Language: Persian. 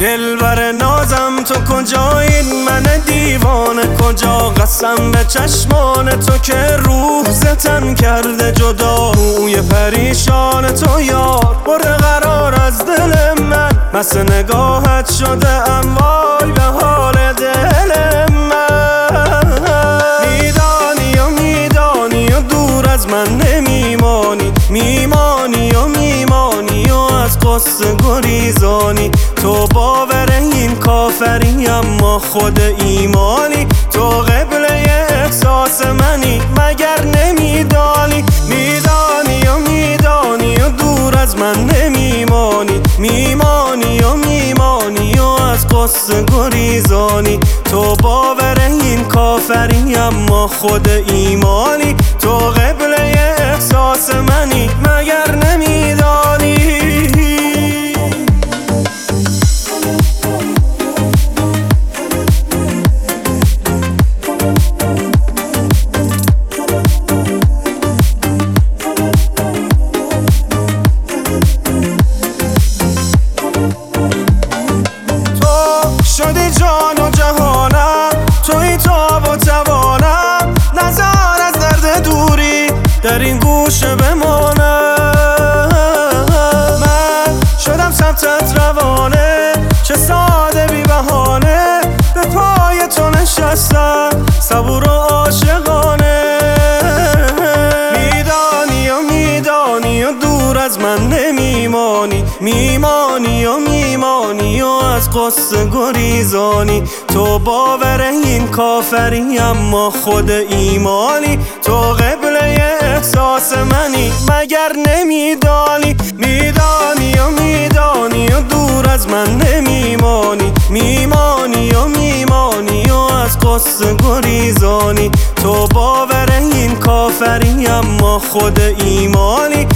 دل بر نازم تو کجایی من دیوانه کجا؟ قسم به چشمان تو که روح زتن کرده جدا. موی پریشان تو یار برده قرار از دل من. مثل نگاهت شده ام وای به حال دل من. میدانی و میدانی و دور از من نمیمانی. میمانی و میمانی و از قصه گریزانی. کافری اما خود ایمانی. تو قبله احساس منی مگر نمیدانی؟ میدانی و میدانی و دور از من نمیمانی؟ میمانی و میمانی و از قصه گریزانی؟ تو باور این کافری اما خود ایمانی. تو در این گوشه بمانم من شدم سمتت روانه چه ساده بی بهانه به پای تو نشستم صبور و عاشقانه. میدانی و میدانی و دور از من نمیمانی. میمانی و میمانی و از قصه گریزانی. تو باور این کافری اما خود ایمانی. تو قبله احساس منی مگر نمیدانی؟ میدانی و میدانی و دور از من نمیمانی. میمانی و میمانی و از قصه گریزانی. تو باور این کافری اما خود ایمانی.